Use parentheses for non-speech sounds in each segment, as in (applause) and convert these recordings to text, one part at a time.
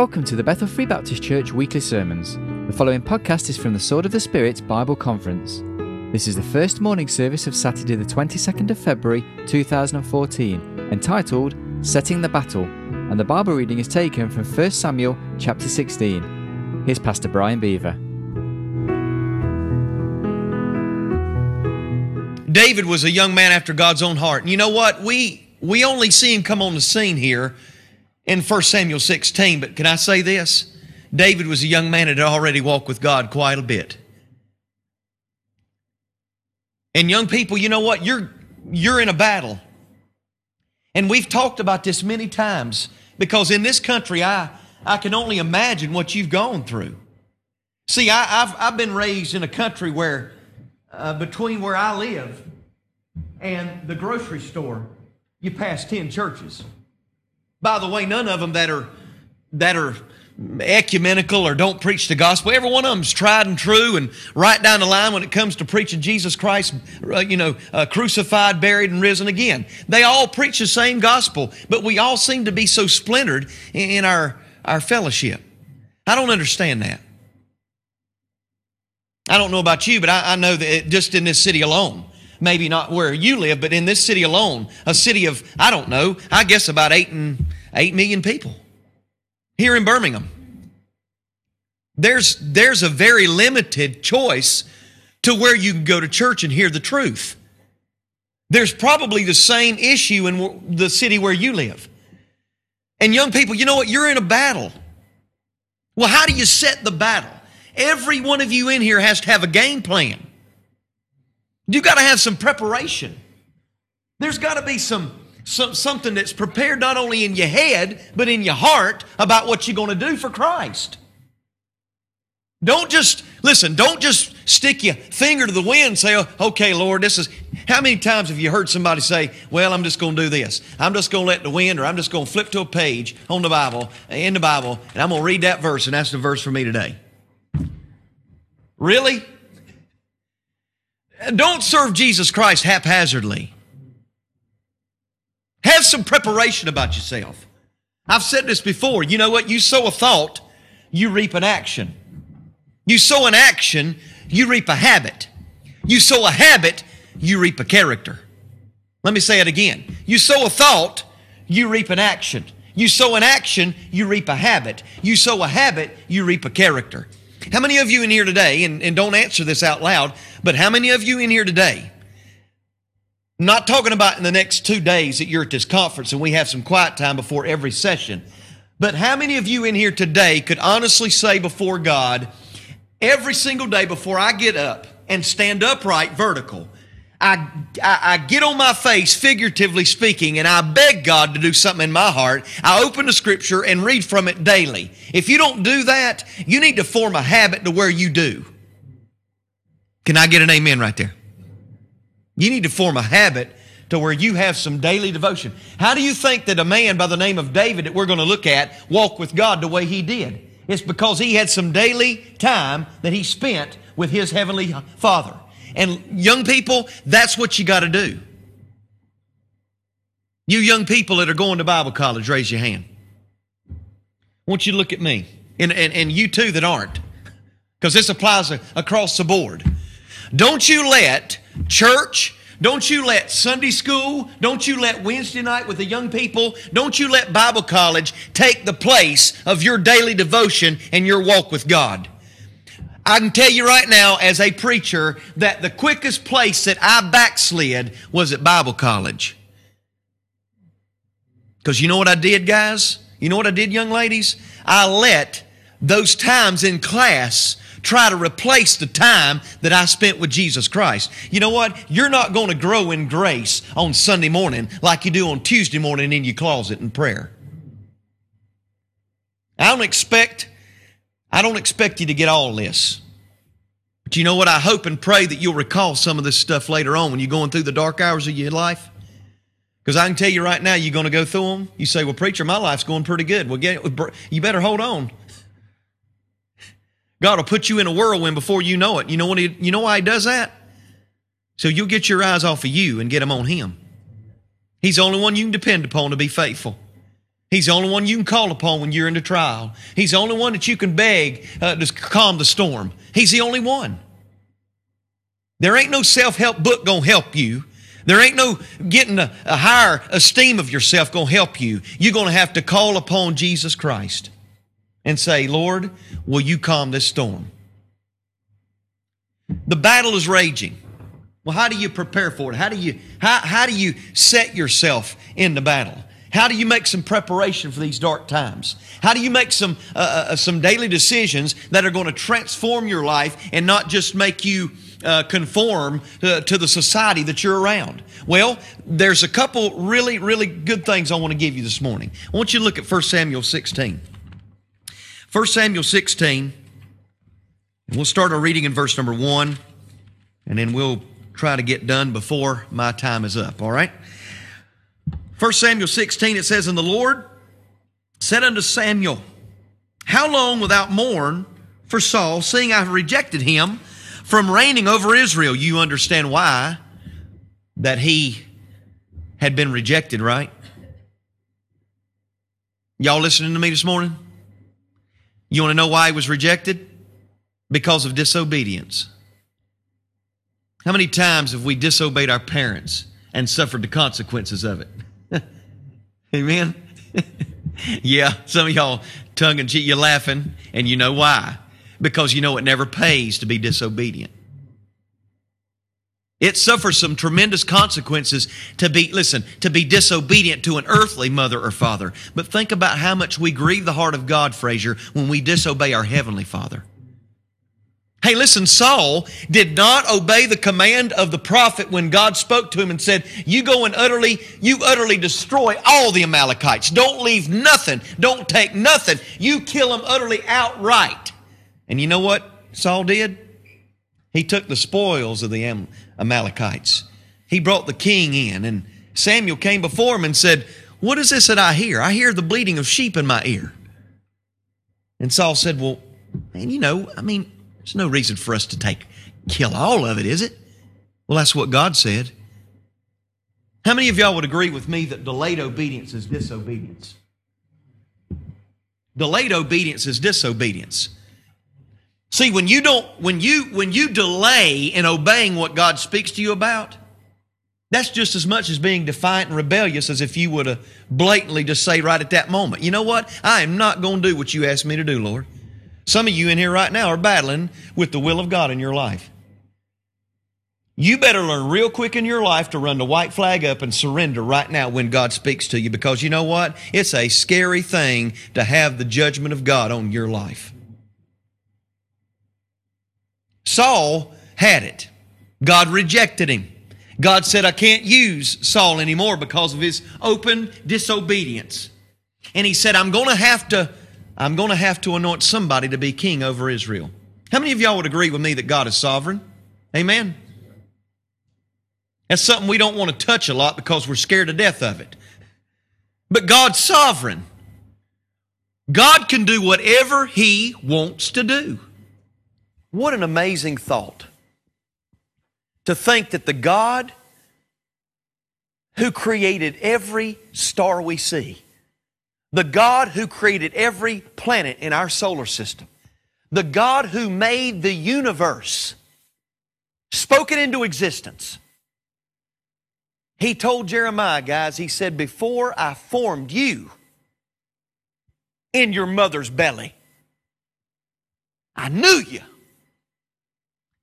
Welcome to the Bethel Free Baptist Church weekly sermons. The following podcast is from the Sword of the Spirit Bible Conference. This is the first morning service of Saturday, the 22nd of February 2014, entitled Setting the Battle, and the Bible reading is taken from 1 Samuel chapter 16. Here's Pastor Brian Beaver. David was a young man after God's own heart. And you know what? We we only see him come on the scene here in 1 Samuel 16, but can I say this? David was a young man that had already walked with God quite a bit. And young people, you know what? You're you're in a battle. And we've talked about this many times because in this country I I can only imagine what you've gone through. See, I, have I've been raised in a country where uh, between where I live and the grocery store, you pass 10 churches. By the way, none of them that are that are ecumenical or don't preach the gospel. Every one of them's tried and true and right down the line when it comes to preaching Jesus Christ, uh, you know, uh, crucified, buried, and risen again. They all preach the same gospel, but we all seem to be so splintered in, our, our fellowship. I don't understand that. I don't know about you, but I, I know that just in this city alone, maybe not where you live, but in this city alone, a city of, I don't know, I guess about eight and eight million people here in Birmingham. There's, there's a very limited choice to where you can go to church and hear the truth. There's probably the same issue in the city where you live. And young people, you know what? You're in a battle. Well, how do you set the battle? Every one of you in here has to have a game plan. You got to have some preparation. There's got to be some, some something that's prepared not only in your head but in your heart about what you're going to do for Christ. Don't just listen. Don't just stick your finger to the wind and say, oh, "Okay, Lord, this is." How many times have you heard somebody say, "Well, I'm just going to do this. I'm just going to let the wind, or I'm just going to flip to a page on the Bible, in the Bible, and I'm going to read that verse, and that's the verse for me today." Really? Don't serve Jesus Christ haphazardly. Have some preparation about yourself. I've said this before. You know what? You sow a thought, you reap an action. You sow an action, you reap a habit. You sow a habit, you reap a character. Let me say it again. You sow a thought, you reap an action. You sow an action, you reap a habit. You sow a habit, you reap a character. How many of you in here today, and, and don't answer this out loud, but how many of you in here today, not talking about in the next two days that you're at this conference and we have some quiet time before every session, but how many of you in here today could honestly say before God, every single day before I get up and stand upright vertical, I, I, I, get on my face, figuratively speaking, and I beg God to do something in my heart. I open the scripture and read from it daily. If you don't do that, you need to form a habit to where you do. Can I get an amen right there? You need to form a habit to where you have some daily devotion. How do you think that a man by the name of David that we're going to look at walked with God the way he did? It's because he had some daily time that he spent with his heavenly Father. And young people, that's what you got to do. You young people that are going to Bible college, raise your hand. I want you to look at me. And, and, and you too that aren't. Because this applies across the board. Don't you let church, don't you let Sunday school, don't you let Wednesday night with the young people, don't you let Bible college take the place of your daily devotion and your walk with God. I can tell you right now, as a preacher, that the quickest place that I backslid was at Bible college. Because you know what I did, guys? You know what I did, young ladies? I let those times in class try to replace the time that I spent with Jesus Christ. You know what? You're not going to grow in grace on Sunday morning like you do on Tuesday morning in your closet in prayer. I don't expect I don't expect you to get all this. But you know what? I hope and pray that you'll recall some of this stuff later on when you're going through the dark hours of your life. Because I can tell you right now, you're going to go through them. You say, well, preacher, my life's going pretty good. Well, get, you better hold on. God will put you in a whirlwind before you know it. You know, what he, you know why He does that? So you'll get your eyes off of you and get them on Him. He's the only one you can depend upon to be faithful. He's the only one you can call upon when you're in the trial. He's the only one that you can beg uh, to calm the storm. He's the only one. There ain't no self help book going to help you. There ain't no getting a, a higher esteem of yourself going to help you. You're going to have to call upon Jesus Christ and say, Lord, will you calm this storm? The battle is raging. Well, how do you prepare for it? How do you, how, how do you set yourself in the battle? How do you make some preparation for these dark times? How do you make some, uh, uh, some daily decisions that are going to transform your life and not just make you uh, conform uh, to the society that you're around? Well, there's a couple really, really good things I want to give you this morning. I want you to look at 1 Samuel 16. 1 Samuel 16, and we'll start our reading in verse number 1, and then we'll try to get done before my time is up, all right? 1 Samuel 16, it says, And the Lord said unto Samuel, How long without mourn for Saul, seeing I have rejected him from reigning over Israel? You understand why that he had been rejected, right? Y'all listening to me this morning? You want to know why he was rejected? Because of disobedience. How many times have we disobeyed our parents and suffered the consequences of it? Amen. (laughs) yeah, some of y'all tongue and cheek, you're laughing, and you know why? Because you know it never pays to be disobedient. It suffers some tremendous consequences to be, listen, to be disobedient to an earthly mother or father. But think about how much we grieve the heart of God, Frazier, when we disobey our heavenly father. Hey, listen, Saul did not obey the command of the prophet when God spoke to him and said, You go and utterly, you utterly destroy all the Amalekites. Don't leave nothing. Don't take nothing. You kill them utterly outright. And you know what Saul did? He took the spoils of the Amalekites. He brought the king in, and Samuel came before him and said, What is this that I hear? I hear the bleating of sheep in my ear. And Saul said, Well, man, you know, I mean, there's no reason for us to take, kill all of it, is it? Well, that's what God said. How many of y'all would agree with me that delayed obedience is disobedience? Delayed obedience is disobedience. See, when you don't, when you, when you delay in obeying what God speaks to you about, that's just as much as being defiant and rebellious as if you would have blatantly just say right at that moment, you know what? I am not going to do what you asked me to do, Lord. Some of you in here right now are battling with the will of God in your life. You better learn real quick in your life to run the white flag up and surrender right now when God speaks to you because you know what? It's a scary thing to have the judgment of God on your life. Saul had it. God rejected him. God said, I can't use Saul anymore because of his open disobedience. And he said, I'm going to have to I'm going to have to anoint somebody to be king over Israel. How many of y'all would agree with me that God is sovereign? Amen. That's something we don't want to touch a lot because we're scared to death of it. But God's sovereign. God can do whatever He wants to do. What an amazing thought to think that the God who created every star we see, the God who created every planet in our solar system, the God who made the universe, spoke it into existence. He told Jeremiah, guys, he said, Before I formed you in your mother's belly, I knew you.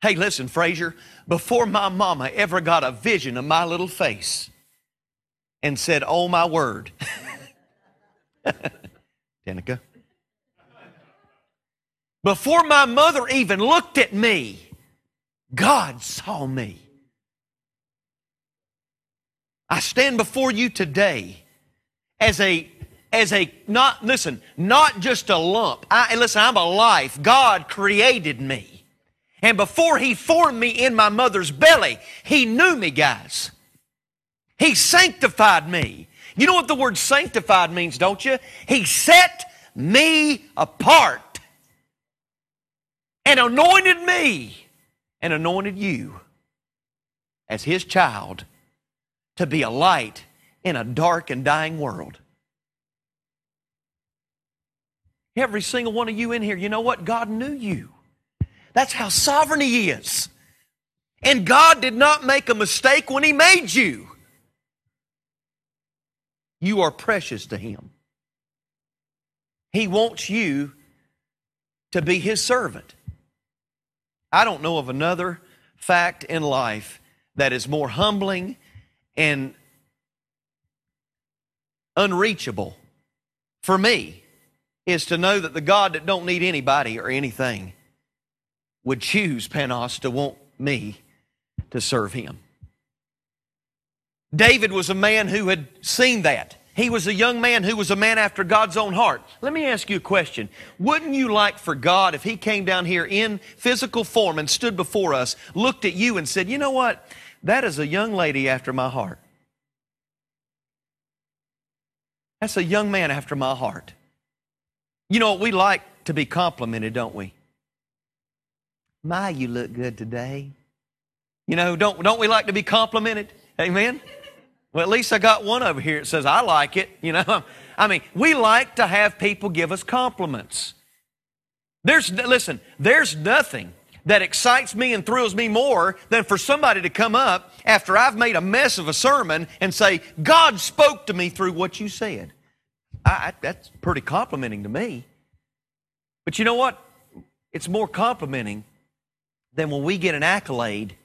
Hey, listen, Frazier, before my mama ever got a vision of my little face and said, Oh, my word. (laughs) Danica. Before my mother even looked at me, God saw me. I stand before you today as a as a not listen, not just a lump. I listen, I'm a life. God created me. And before he formed me in my mother's belly, he knew me, guys. He sanctified me. You know what the word sanctified means, don't you? He set me apart and anointed me and anointed you as his child to be a light in a dark and dying world. Every single one of you in here, you know what? God knew you. That's how sovereign He is. And God did not make a mistake when He made you. You are precious to Him. He wants you to be His servant. I don't know of another fact in life that is more humbling and unreachable for me is to know that the God that don't need anybody or anything would choose Panos to want me to serve him. David was a man who had seen that. He was a young man who was a man after God's own heart. Let me ask you a question. Wouldn't you like for God, if He came down here in physical form and stood before us, looked at you and said, You know what? That is a young lady after my heart. That's a young man after my heart. You know, we like to be complimented, don't we? My, you look good today. You know, don't, don't we like to be complimented? Amen? Well, at least I got one over here that says, I like it. You know, (laughs) I mean, we like to have people give us compliments. There's, listen, there's nothing that excites me and thrills me more than for somebody to come up after I've made a mess of a sermon and say, God spoke to me through what you said. I, that's pretty complimenting to me. But you know what? It's more complimenting than when we get an accolade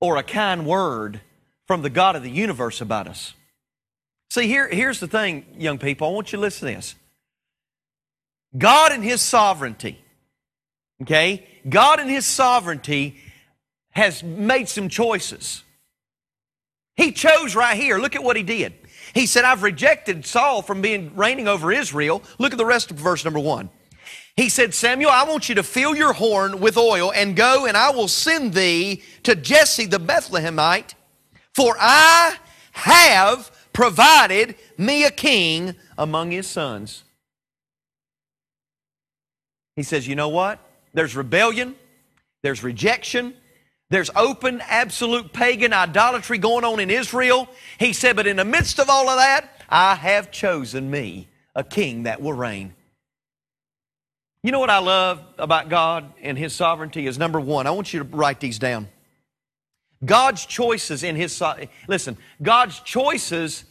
or a kind word from the God of the universe about us. See, here, here's the thing, young people. I want you to listen to this. God in His sovereignty, okay? God in His sovereignty has made some choices. He chose right here. Look at what He did. He said, I've rejected Saul from being reigning over Israel. Look at the rest of verse number one. He said, Samuel, I want you to fill your horn with oil and go, and I will send thee to Jesse the Bethlehemite, for I have provided me a king among his sons. He says, You know what? There's rebellion, there's rejection, there's open, absolute pagan idolatry going on in Israel. He said, But in the midst of all of that, I have chosen me a king that will reign. You know what I love about God and His sovereignty is number one, I want you to write these down. God's choices in His, listen, God's choices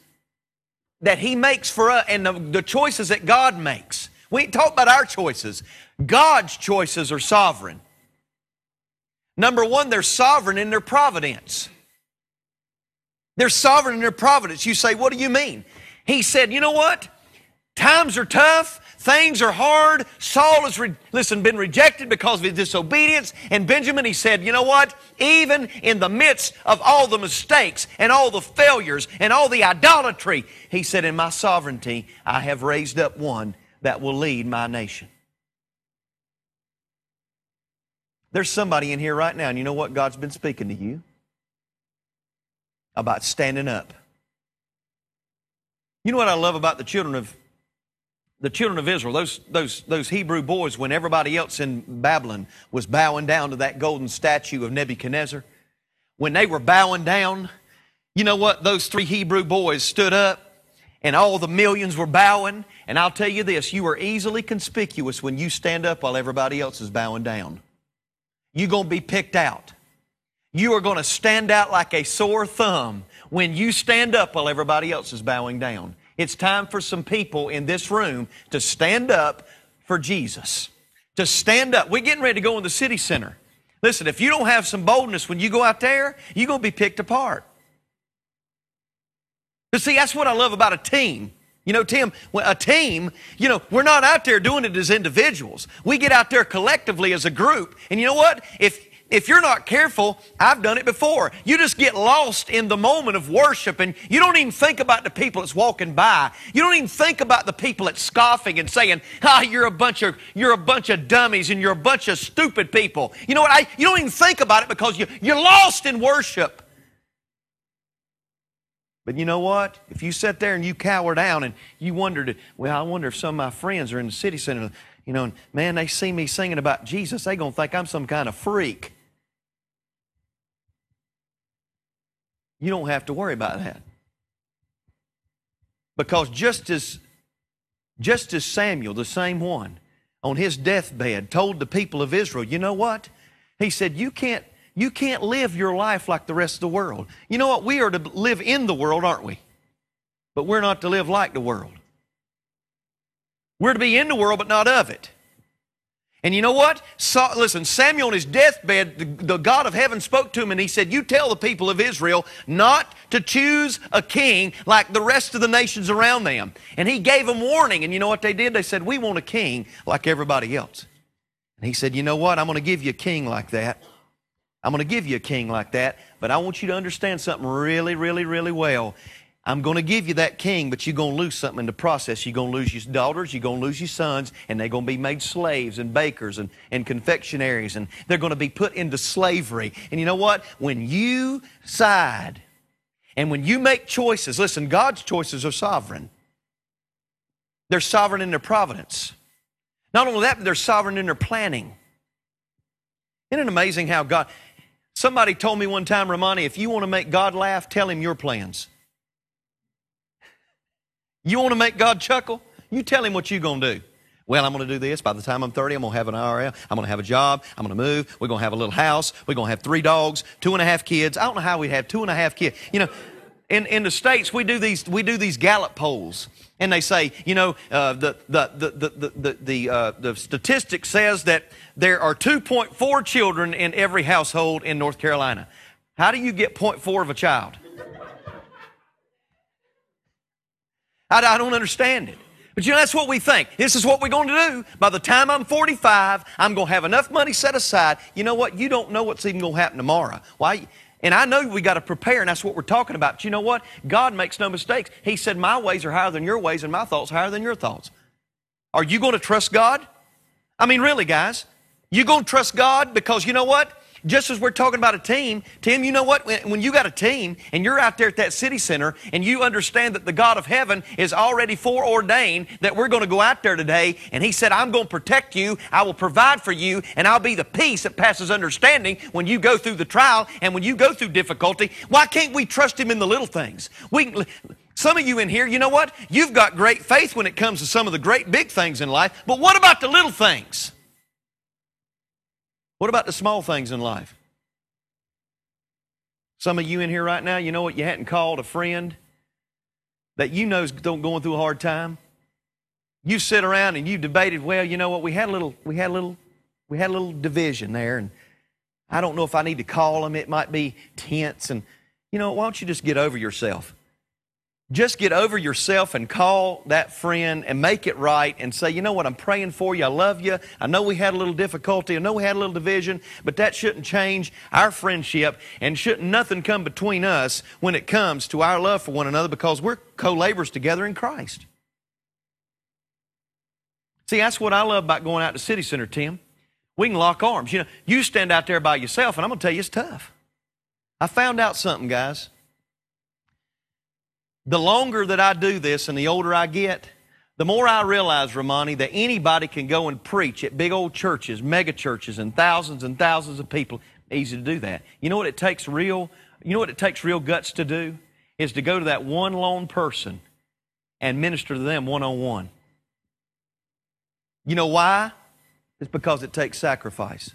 that He makes for us and the, the choices that God makes. We ain't talk about our choices. God's choices are sovereign. Number one, they're sovereign in their providence. They're sovereign in their providence. You say, what do you mean? He said, you know what? Times are tough. Things are hard. Saul has, re- listen, been rejected because of his disobedience. And Benjamin, he said, you know what? Even in the midst of all the mistakes and all the failures and all the idolatry, he said, in my sovereignty, I have raised up one that will lead my nation. There's somebody in here right now, and you know what? God's been speaking to you about standing up. You know what I love about the children of the children of Israel, those, those, those Hebrew boys, when everybody else in Babylon was bowing down to that golden statue of Nebuchadnezzar, when they were bowing down, you know what? Those three Hebrew boys stood up and all the millions were bowing. And I'll tell you this you are easily conspicuous when you stand up while everybody else is bowing down. You're going to be picked out. You are going to stand out like a sore thumb when you stand up while everybody else is bowing down. It's time for some people in this room to stand up for Jesus. To stand up. We're getting ready to go in the city center. Listen, if you don't have some boldness when you go out there, you're going to be picked apart. But see, that's what I love about a team. You know, Tim, a team, you know, we're not out there doing it as individuals. We get out there collectively as a group. And you know what? If if you're not careful, I've done it before. You just get lost in the moment of worship and you don't even think about the people that's walking by. You don't even think about the people that's scoffing and saying, ah, you're a bunch of, you're a bunch of dummies and you're a bunch of stupid people. You know what? I, you don't even think about it because you, you're lost in worship. But you know what? If you sit there and you cower down and you wondered, well, I wonder if some of my friends are in the city center, you know, and man, they see me singing about Jesus, they going to think I'm some kind of freak. You don't have to worry about that. Because just as just as Samuel, the same one, on his deathbed told the people of Israel, you know what? He said, you can't, you can't live your life like the rest of the world. You know what? We are to live in the world, aren't we? But we're not to live like the world. We're to be in the world, but not of it. And you know what? So, listen, Samuel on his deathbed, the, the, God of heaven spoke to him and he said, You tell the people of Israel not to choose a king like the rest of the nations around them. And he gave them warning. And you know what they did? They said, We want a king like everybody else. And he said, You know what? I'm going to give you a king like that. I'm going to give you a king like that. But I want you to understand something really, really, really well. I'm going to give you that king, but you're going to lose something in the process. You're going to lose your daughters, you're going to lose your sons, and they're going to be made slaves and bakers and, and confectionaries, and they're going to be put into slavery. And you know what? When you side and when you make choices, listen, God's choices are sovereign. They're sovereign in their providence. Not only that, but they're sovereign in their planning. Isn't it amazing how God. Somebody told me one time, Romani, if you want to make God laugh, tell him your plans. You want to make God chuckle? You tell him what you're going to do. Well, I'm going to do this. By the time I'm 30, I'm going to have an IRL. I'm going to have a job. I'm going to move. We're going to have a little house. We're going to have three dogs, two and a half kids. I don't know how we'd have two and a half kids. You know, in, in the States, we do these, we do these Gallup polls. And they say, you know, uh, the, the, the, the, the, the, uh, the statistic says that there are 2.4 children in every household in North Carolina. How do you get 0.4 of a child? I, I don't understand it. But you know, that's what we think. This is what we're going to do. By the time I'm 45, I'm going to have enough money set aside. You know what? You don't know what's even going to happen tomorrow. Why? And I know we got to prepare, and that's what we're talking about. But you know what? God makes no mistakes. He said, My ways are higher than your ways, and my thoughts higher than your thoughts. Are you going to trust God? I mean, really, guys. You going to trust God because you know what? Just as we're talking about a team, Tim, you know what? When you got a team and you're out there at that city center and you understand that the God of heaven is already foreordained that we're going to go out there today and He said, I'm going to protect you, I will provide for you, and I'll be the peace that passes understanding when you go through the trial and when you go through difficulty. Why can't we trust Him in the little things? We, some of you in here, you know what? You've got great faith when it comes to some of the great big things in life, but what about the little things? What about the small things in life? Some of you in here right now, you know what? You hadn't called a friend that you know is going through a hard time. You sit around and you debated. Well, you know what? We had a little, we had a little, we had a little division there, and I don't know if I need to call them. It might be tense, and you know, why don't you just get over yourself? Just get over yourself and call that friend and make it right and say, you know what, I'm praying for you. I love you. I know we had a little difficulty. I know we had a little division, but that shouldn't change our friendship and shouldn't nothing come between us when it comes to our love for one another because we're co laborers together in Christ. See, that's what I love about going out to City Center, Tim. We can lock arms. You know, you stand out there by yourself, and I'm going to tell you it's tough. I found out something, guys the longer that I do this and the older I get, the more I realize, Romani, that anybody can go and preach at big old churches, mega churches, and thousands and thousands of people. Easy to do that. You know what it takes real, you know what it takes real guts to do? Is to go to that one lone person and minister to them one on one. You know why? It's because it takes sacrifice.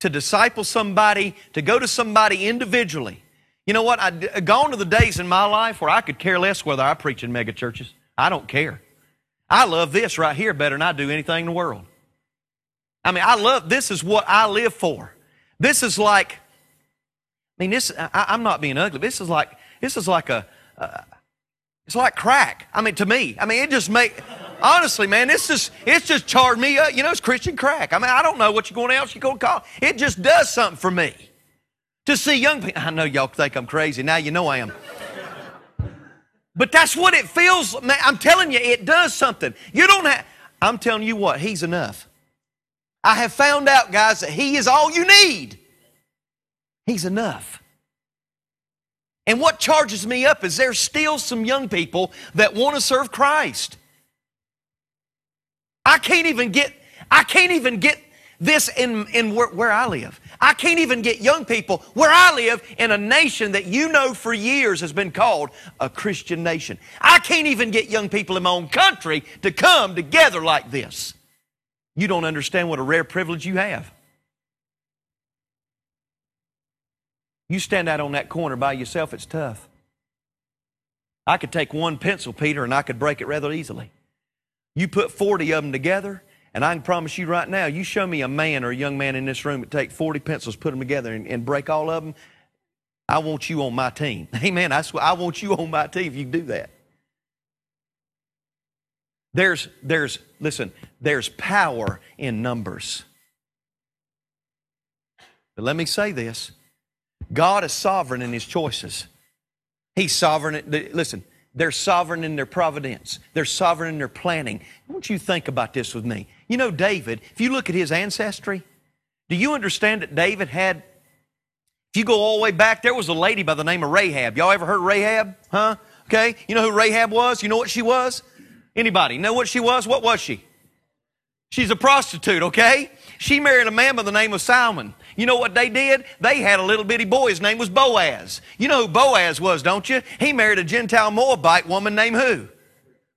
To disciple somebody, to go to somebody individually, you know what? I've gone to the days in my life where I could care less whether I preach in mega churches. I don't care. I love this right here better than I do anything in the world. I mean, I love this is what I live for. This is like, I mean, this. I, am not being ugly. This is like this is like a. Uh, it's like crack. I mean, to me, I mean, it just make. Honestly, man, this just it's just charred me up. You know, it's Christian crack. I mean, I don't know what you're going to else you're going to call. It just does something for me. To see young people, I know y'all think I'm crazy. Now you know I am. But that's what it feels. Man, I'm telling you, it does something. You don't have, I'm telling you what, He's enough. I have found out, guys, that He is all you need. He's enough. And what charges me up is there's still some young people that want to serve Christ. I can't even get, I can't even get this in, in where, where I live. I can't even get young people where I live in a nation that you know for years has been called a Christian nation. I can't even get young people in my own country to come together like this. You don't understand what a rare privilege you have. You stand out on that corner by yourself, it's tough. I could take one pencil, Peter, and I could break it rather easily. You put 40 of them together, and I can promise you right now, you show me a man or a young man in this room that take 40 pencils, put them together, and, and break all of them, I want you on my team. (laughs) Amen. I swear, I want you on my team if you do that. There's, there's, listen, there's power in numbers. But let me say this God is sovereign in His choices. He's sovereign. Listen, they're sovereign in their providence. They're sovereign in their planning. I want you to think about this with me. You know, David, if you look at his ancestry, do you understand that David had, if you go all the way back, there was a lady by the name of Rahab. Y'all ever heard Rahab? Huh? Okay. You know who Rahab was? You know what she was? Anybody know what she was? What was she? She's a prostitute, okay? She married a man by the name of Salmon. You know what they did? They had a little bitty boy. His name was Boaz. You know who Boaz was, don't you? He married a Gentile Moabite woman named who?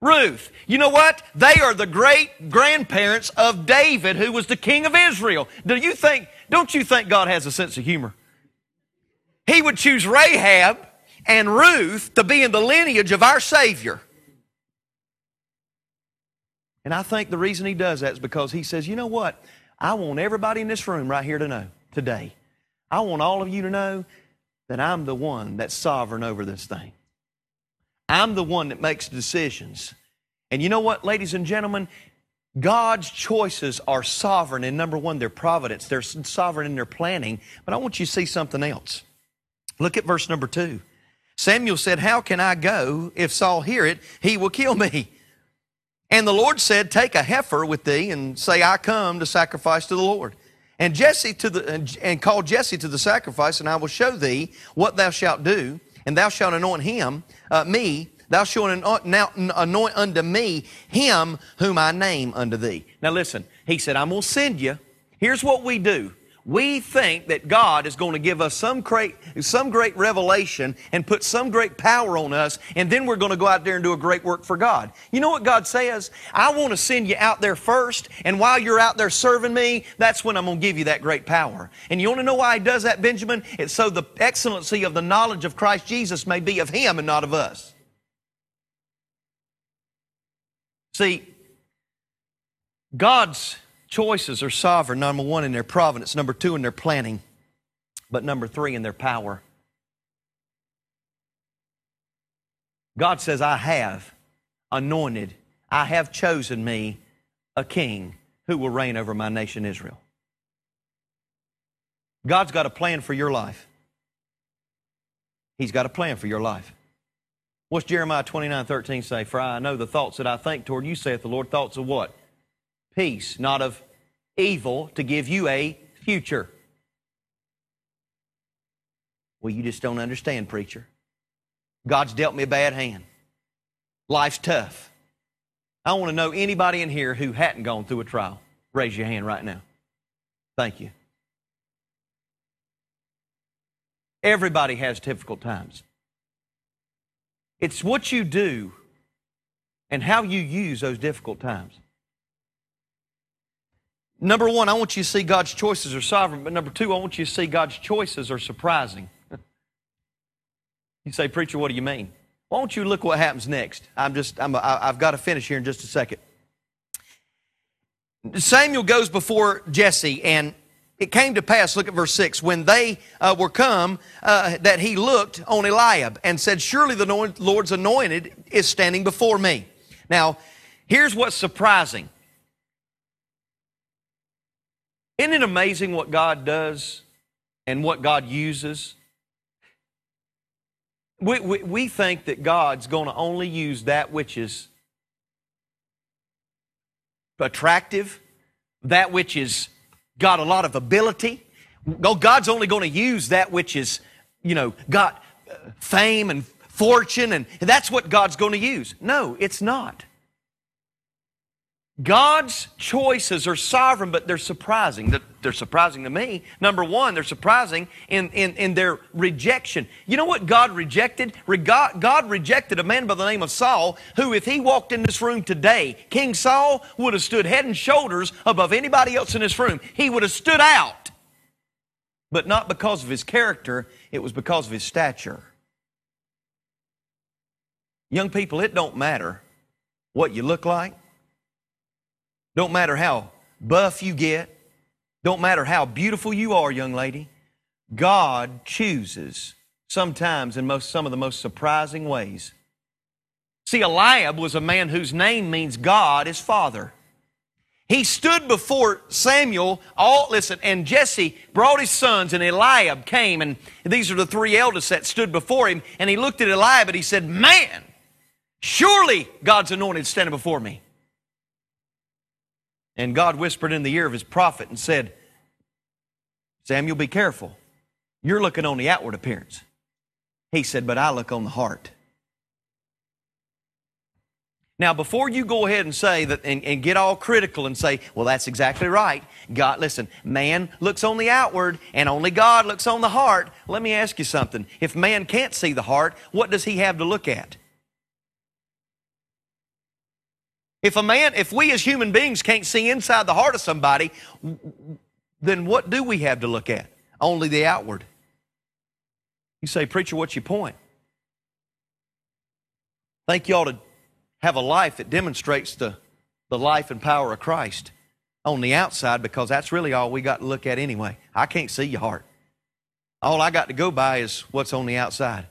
Ruth. You know what? They are the great grandparents of David, who was the king of Israel. Do you think, don't you think God has a sense of humor? He would choose Rahab and Ruth to be in the lineage of our Savior. And I think the reason he does that is because he says, you know what? I want everybody in this room right here to know today. I want all of you to know that I'm the one that's sovereign over this thing. I'm the one that makes decisions. And you know what, ladies and gentlemen? God's choices are sovereign in number one, their providence. They're sovereign in their planning. But I want you to see something else. Look at verse number two. Samuel said, How can I go? If Saul hear it, he will kill me. And the Lord said, Take a heifer with thee and say, I come to sacrifice to the Lord. And Jesse to the and call Jesse to the sacrifice, and I will show thee what thou shalt do, and thou shalt anoint him, uh, me, thou shalt anoint unto me him whom I name unto thee. Now listen, he said, I'm gonna send you. Here's what we do we think that God is going to give us some great, some great revelation and put some great power on us, and then we're going to go out there and do a great work for God. You know what God says? I want to send you out there first, and while you're out there serving me, that's when I'm going to give you that great power. And you want to know why He does that, Benjamin? It's so the excellency of the knowledge of Christ Jesus may be of Him and not of us. See, God's choices are sovereign, number one, in their providence, number two, in their planning, but number three, in their power. God says, I have anointed, I have chosen me a king who will reign over my nation Israel. God's got a plan for your life. He's got a plan for your life. What's Jeremiah 29 13 say? For I know the thoughts that I think toward you, saith the Lord, thoughts of what? Peace, not of evil to give you a future. Well, you just don't understand, preacher. God's dealt me a bad hand. Life's tough. I want to know anybody in here who hadn't gone through a trial. Raise your hand right now. Thank you. Everybody has difficult times. It's what you do and how you use those difficult times. Number one, I want you to see God's choices are sovereign, but number two, I want you to see God's choices are surprising. (laughs) you say, Preacher, what do you mean? Why don't you look what happens next? I'm just, I'm, I've got to finish here in just a second. Samuel goes before Jesse, and it came to pass, look at verse 6, when they uh, were come, uh, that he looked on Eliab and said, Surely the Lord's anointed is standing before me. Now, here's what's surprising isn't it amazing what God does and what God uses? We, we, we think that God's going to only use that which is attractive, that which is got a lot of ability. God's only going to use that which is, you know, got uh, fame and fortune, and that's what God's going to use. No, it's not. God's choices are sovereign, but they're surprising. They're surprising to me. Number one, they're surprising in, in, in their rejection. You know what God rejected? God rejected a man by the name of Saul, who, if he walked in this room today, King Saul would have stood head and shoulders above anybody else in this room. He would have stood out. But not because of his character, it was because of his stature. Young people, it don't matter what you look like. Don't matter how buff you get. Don't matter how beautiful you are, young lady. God chooses sometimes in most, some of the most surprising ways. See, Eliab was a man whose name means God is Father. He stood before Samuel, all, listen, and Jesse brought his sons, and Eliab came, and these are the three eldest that stood before him, and he looked at Eliab and he said, Man, surely God's anointed standing before me. And God whispered in the ear of his prophet and said, Samuel, be careful. You're looking on the outward appearance. He said, But I look on the heart. Now, before you go ahead and say that and, and, get all critical and say, well, that's exactly right. God, listen, man looks on the outward and only God looks on the heart. Let me ask you something. If man can't see the heart, what does he have to look at? If a man, if we as human beings can't see inside the heart of somebody, then what do we have to look at? Only the outward. You say, Preacher, what's your point? I think you ought to have a life that demonstrates the, the life and power of Christ on the outside because that's really all we got to look at anyway. I can't see your heart. All I got to go by is what's on the outside.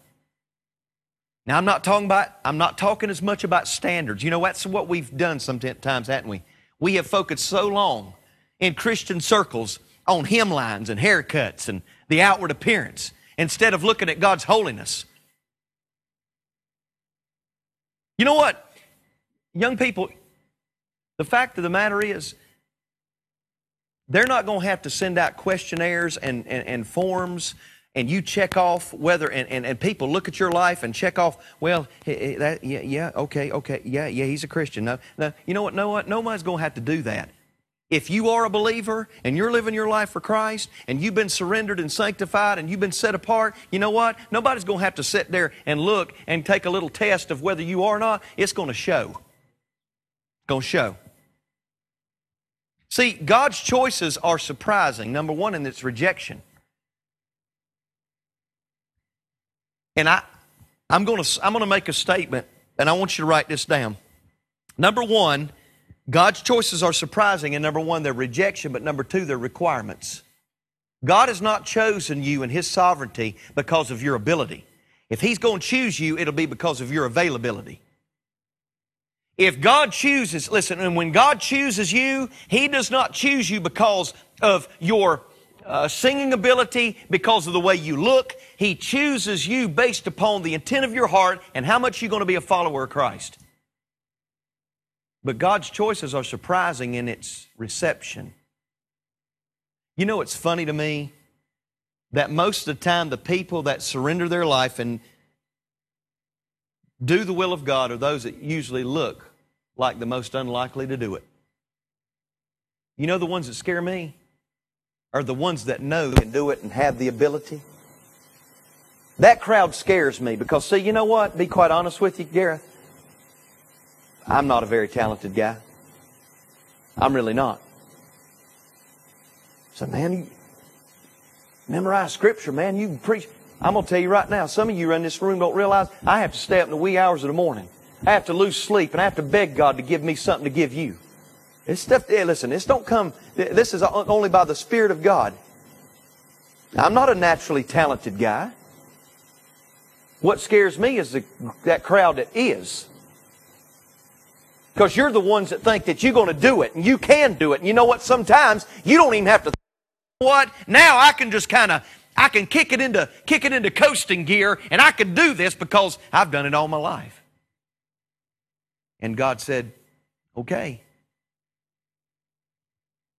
Now, I'm not talking about, I'm not talking as much about standards. You know, that's what we've done sometimes, haven't we? We have focused so long in Christian circles on hemlines and haircuts and the outward appearance instead of looking at God's holiness. You know what? Young people, the fact of the matter is, they're not going to have to send out questionnaires and, and, and forms and you check off whether, and, and, and people look at your life and check off, well, that, yeah, yeah, okay, okay, yeah, yeah, he's a Christian. No, no, you know what? No, what? Nobody's going to have to do that. If you are a believer and you're living your life for Christ and you've been surrendered and sanctified and you've been set apart, you know what? Nobody's going to have to sit there and look and take a little test of whether you are or not. It's going to show. Going to show. See, God's choices are surprising. Number one, in its rejection. And I, I'm going to I'm going to make a statement, and I want you to write this down. Number one, God's choices are surprising, and number one, they're rejection, but number two, they're requirements. God has not chosen you in His sovereignty because of your ability. If He's going to choose you, it'll be because of your availability. If God chooses, listen, and when God chooses you, He does not choose you because of your uh, singing ability, because of the way you look. He chooses you based upon the intent of your heart and how much you're going to be a follower of Christ. But God's choices are surprising in its reception. You know, it's funny to me that most of the time the people that surrender their life and do the will of God are those that usually look like the most unlikely to do it. You know the ones that scare me? Are the ones that know can do it and have the ability. That crowd scares me because, see, you know what? Be quite honest with you, Gareth. I'm not a very talented guy. I'm really not. So, man, you memorize scripture, man. You preach. I'm going to tell you right now, some of you in this room don't realize I have to stay up in the wee hours of the morning. I have to lose sleep and I have to beg God to give me something to give you. This stuff, hey, listen, this don't come, this is only by the Spirit of God. I'm not a naturally talented guy. What scares me is the, that crowd that is. Because you're the ones that think that you're going to do it and you can do it. And you know what? Sometimes you don't even have to. What? Now I can just kind of I can kick it into kick it into coasting gear and I can do this because I've done it all my life. And God said, "Okay.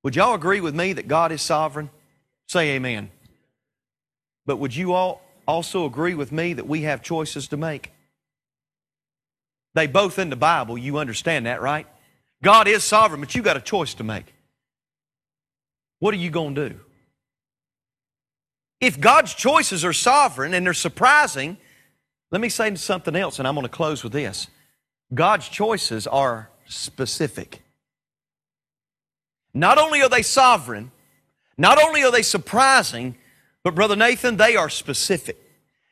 Would y'all agree with me that God is sovereign? Say amen. But would you all also agree with me that we have choices to make? They both in the Bible, you understand that, right? God is sovereign, but you got a choice to make. What are you going to do? If God's choices are sovereign and they're surprising, let me say something else, and I'm going to close with this. God's choices are specific. Not only are they sovereign, not only are they surprising, but Brother Nathan, they are specific.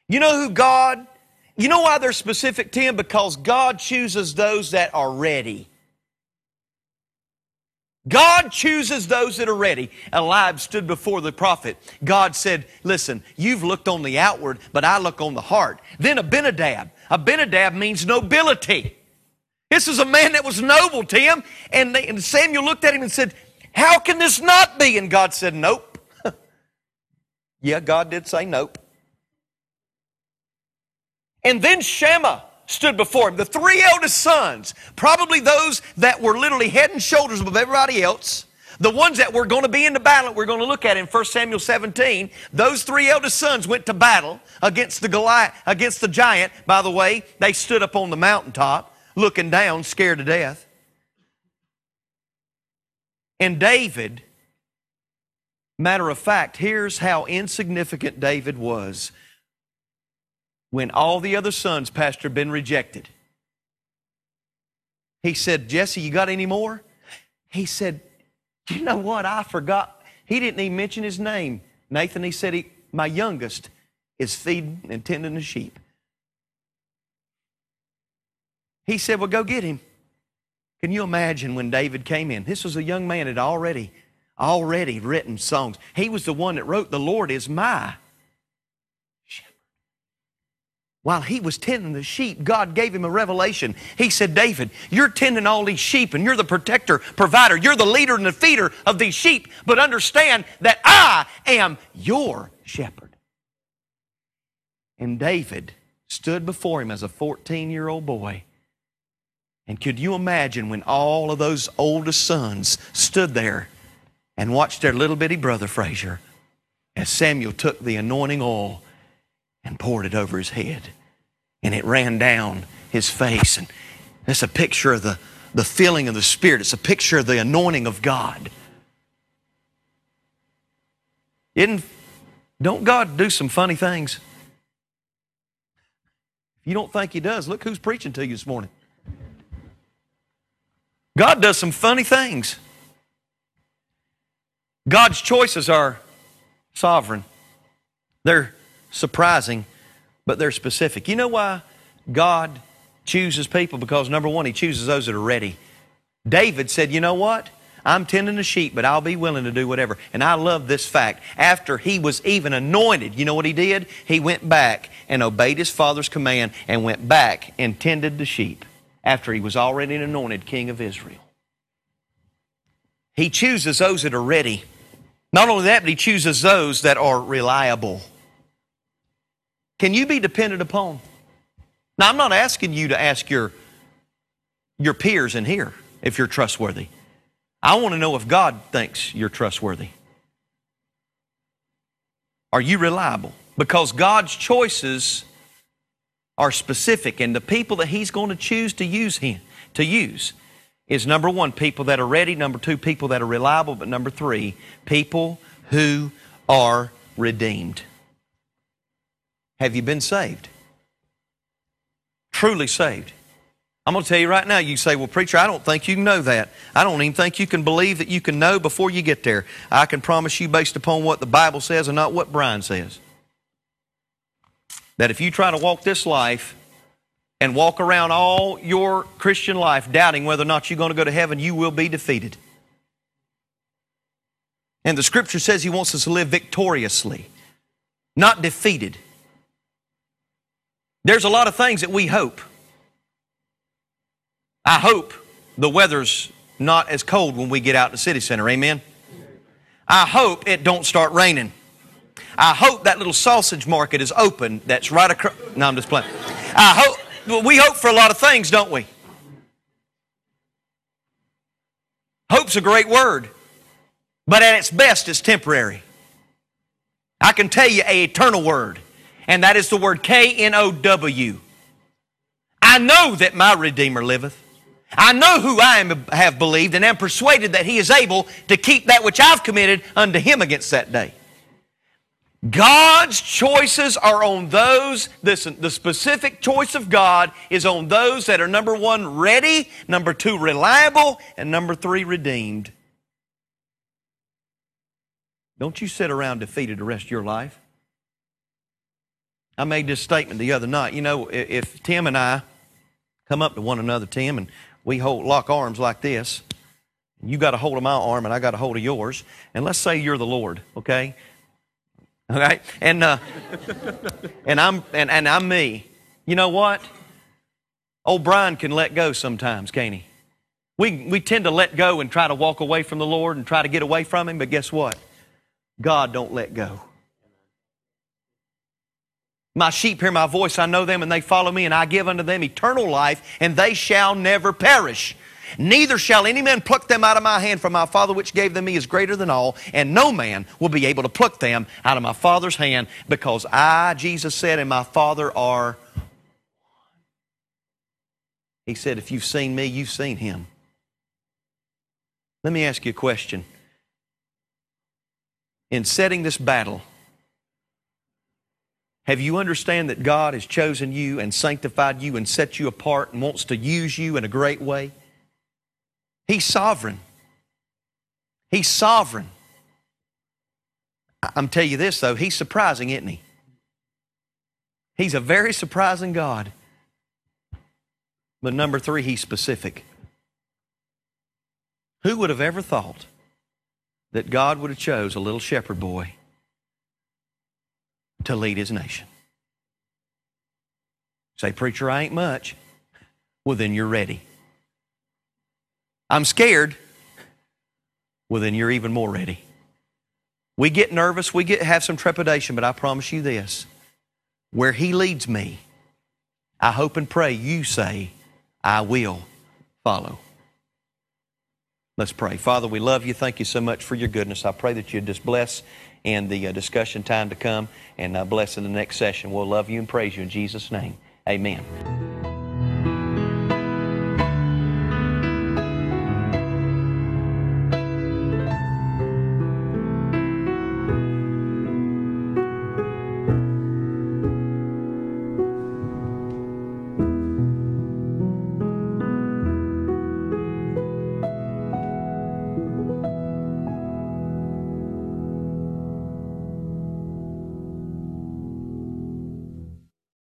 You know who God, you know why they're specific, Tim? Because God chooses those that are ready. God chooses those that are ready. Eliab stood before the prophet. God said, Listen, you've looked on the outward, but I look on the heart. Then Abinadab. Abinadab means nobility. This is a man that was noble, Tim. And, they, and Samuel looked at him and said, How can this not be? And God said, Nope. (laughs) yeah, God did say nope. And then Shammah stood before him. The three eldest sons, probably those that were literally head and shoulders above everybody else, the ones that were going to be in the battle we're going to look at in 1 Samuel 17, those three eldest sons went to battle against the Goliath, against the giant. By the way, they stood up on the mountaintop, looking down, scared to death. And David, matter of fact, here's how insignificant David was when all the other sons, Pastor, had been rejected. He said, Jesse, you got any more? He said, You know what? I forgot. He didn't even mention his name. Nathan, he said, he, My youngest is feeding and tending the sheep. He said, Well, go get him. Can you imagine when David came in? This was a young man that already, already written songs. He was the one that wrote, The Lord is my shepherd. while he was tending the sheep, God gave him a revelation. He said, David, you're tending all these sheep and you're the protector, provider. You're the leader and the feeder of these sheep. But understand that I am your shepherd. And David stood before him as a 14 year old boy. And could you imagine when all of those oldest sons stood there and watched their little bitty brother Frazier as Samuel took the anointing oil and poured it over his head. And it ran down his face. And that's a picture of the, the feeling of the Spirit, it's a picture of the anointing of God. Isn't, don't God do some funny things? If you don't think He does, look who's preaching to you this morning. God does some funny things. God's choices are sovereign. They're surprising, but they're specific. You know why God chooses people? Because number one, He chooses those that are ready. David said, You know what? I'm tending the sheep, but I'll be willing to do whatever. And I love this fact. After he was even anointed, you know what he did? He went back and obeyed his father's command and went back and tended the sheep after he was already an anointed king of Israel. He chooses those that are ready. Not only that, but he chooses those that are reliable. Can you be depended upon? Now, I'm not asking you to ask your, your peers in here if you're trustworthy. I want to know if God thinks you're trustworthy. Are you reliable? Because God's choices are specific, and the people that He's going to choose to use Him to use is number one, people that are ready, number two, people that are reliable, but number three, people who are redeemed. Have you been saved? Truly saved. I'm going to tell you right now, you say, well, preacher, I don't think you know that. I don't even think you can believe that you can know before you get there. I can promise you, based upon what the Bible says and not what Brian says, that if you try to walk this life and walk around all your Christian life doubting whether or not you're going to go to heaven, you will be defeated. And the scripture says he wants us to live victoriously, not defeated. There's a lot of things that we hope. I hope the weather's not as cold when we get out in the city center. Amen. I hope it don't start raining. I hope that little sausage market is open that's right across. No, I'm just playing. I hope. Well, we hope for a lot of things, don't we? Hope's a great word, but at its best, it's temporary. I can tell you a eternal word and that is the word K N O W. I know that my Redeemer liveth. I know who I am, have believed and am persuaded that he is able to keep that which I've committed unto him against that day. God's choices are on those, listen, the specific choice of God is on those that are number one, ready, number two, reliable, and number three, redeemed. Don't you sit around defeated the rest of your life. I made this statement the other night. You know, if Tim and I come up to one another, Tim, and we hold, lock arms like this, you got a hold of my arm and I got a hold of yours, and let's say you're the Lord, okay? All right? And, uh, and, I'm, and, and I'm me. You know what? Old Brian can let go sometimes, can't he? We, we tend to let go and try to walk away from the Lord and try to get away from Him, but guess what? God don't let go. My sheep hear my voice, I know them, and they follow me, and I give unto them eternal life, and they shall never perish. Neither shall any man pluck them out of my hand, for my Father which gave them me is greater than all, and no man will be able to pluck them out of my Father's hand, because I, Jesus said, and my Father are He said, if you've seen me, you've seen him. Let me ask you a question. In setting this battle, have you understand that God has chosen you and sanctified you and set you apart and wants to use you in a great way? He's sovereign. He's sovereign. I'm telling you this though, he's surprising, isn't he? He's a very surprising God. But number three, he's specific. Who would have ever thought that God would have chose a little shepherd boy to lead his nation. Say, preacher, I ain't much. Well, then you're ready. I'm scared. Well, then you're even more ready. We get nervous, we get have some trepidation, but I promise you this. Where he leads me, I hope and pray you say, I will follow. Let's pray. Father, we love you. Thank you so much for your goodness. I pray that you just bless in the uh, discussion time to come and uh, bless in the next session. We'll love you and praise you in Jesus' name. Amen.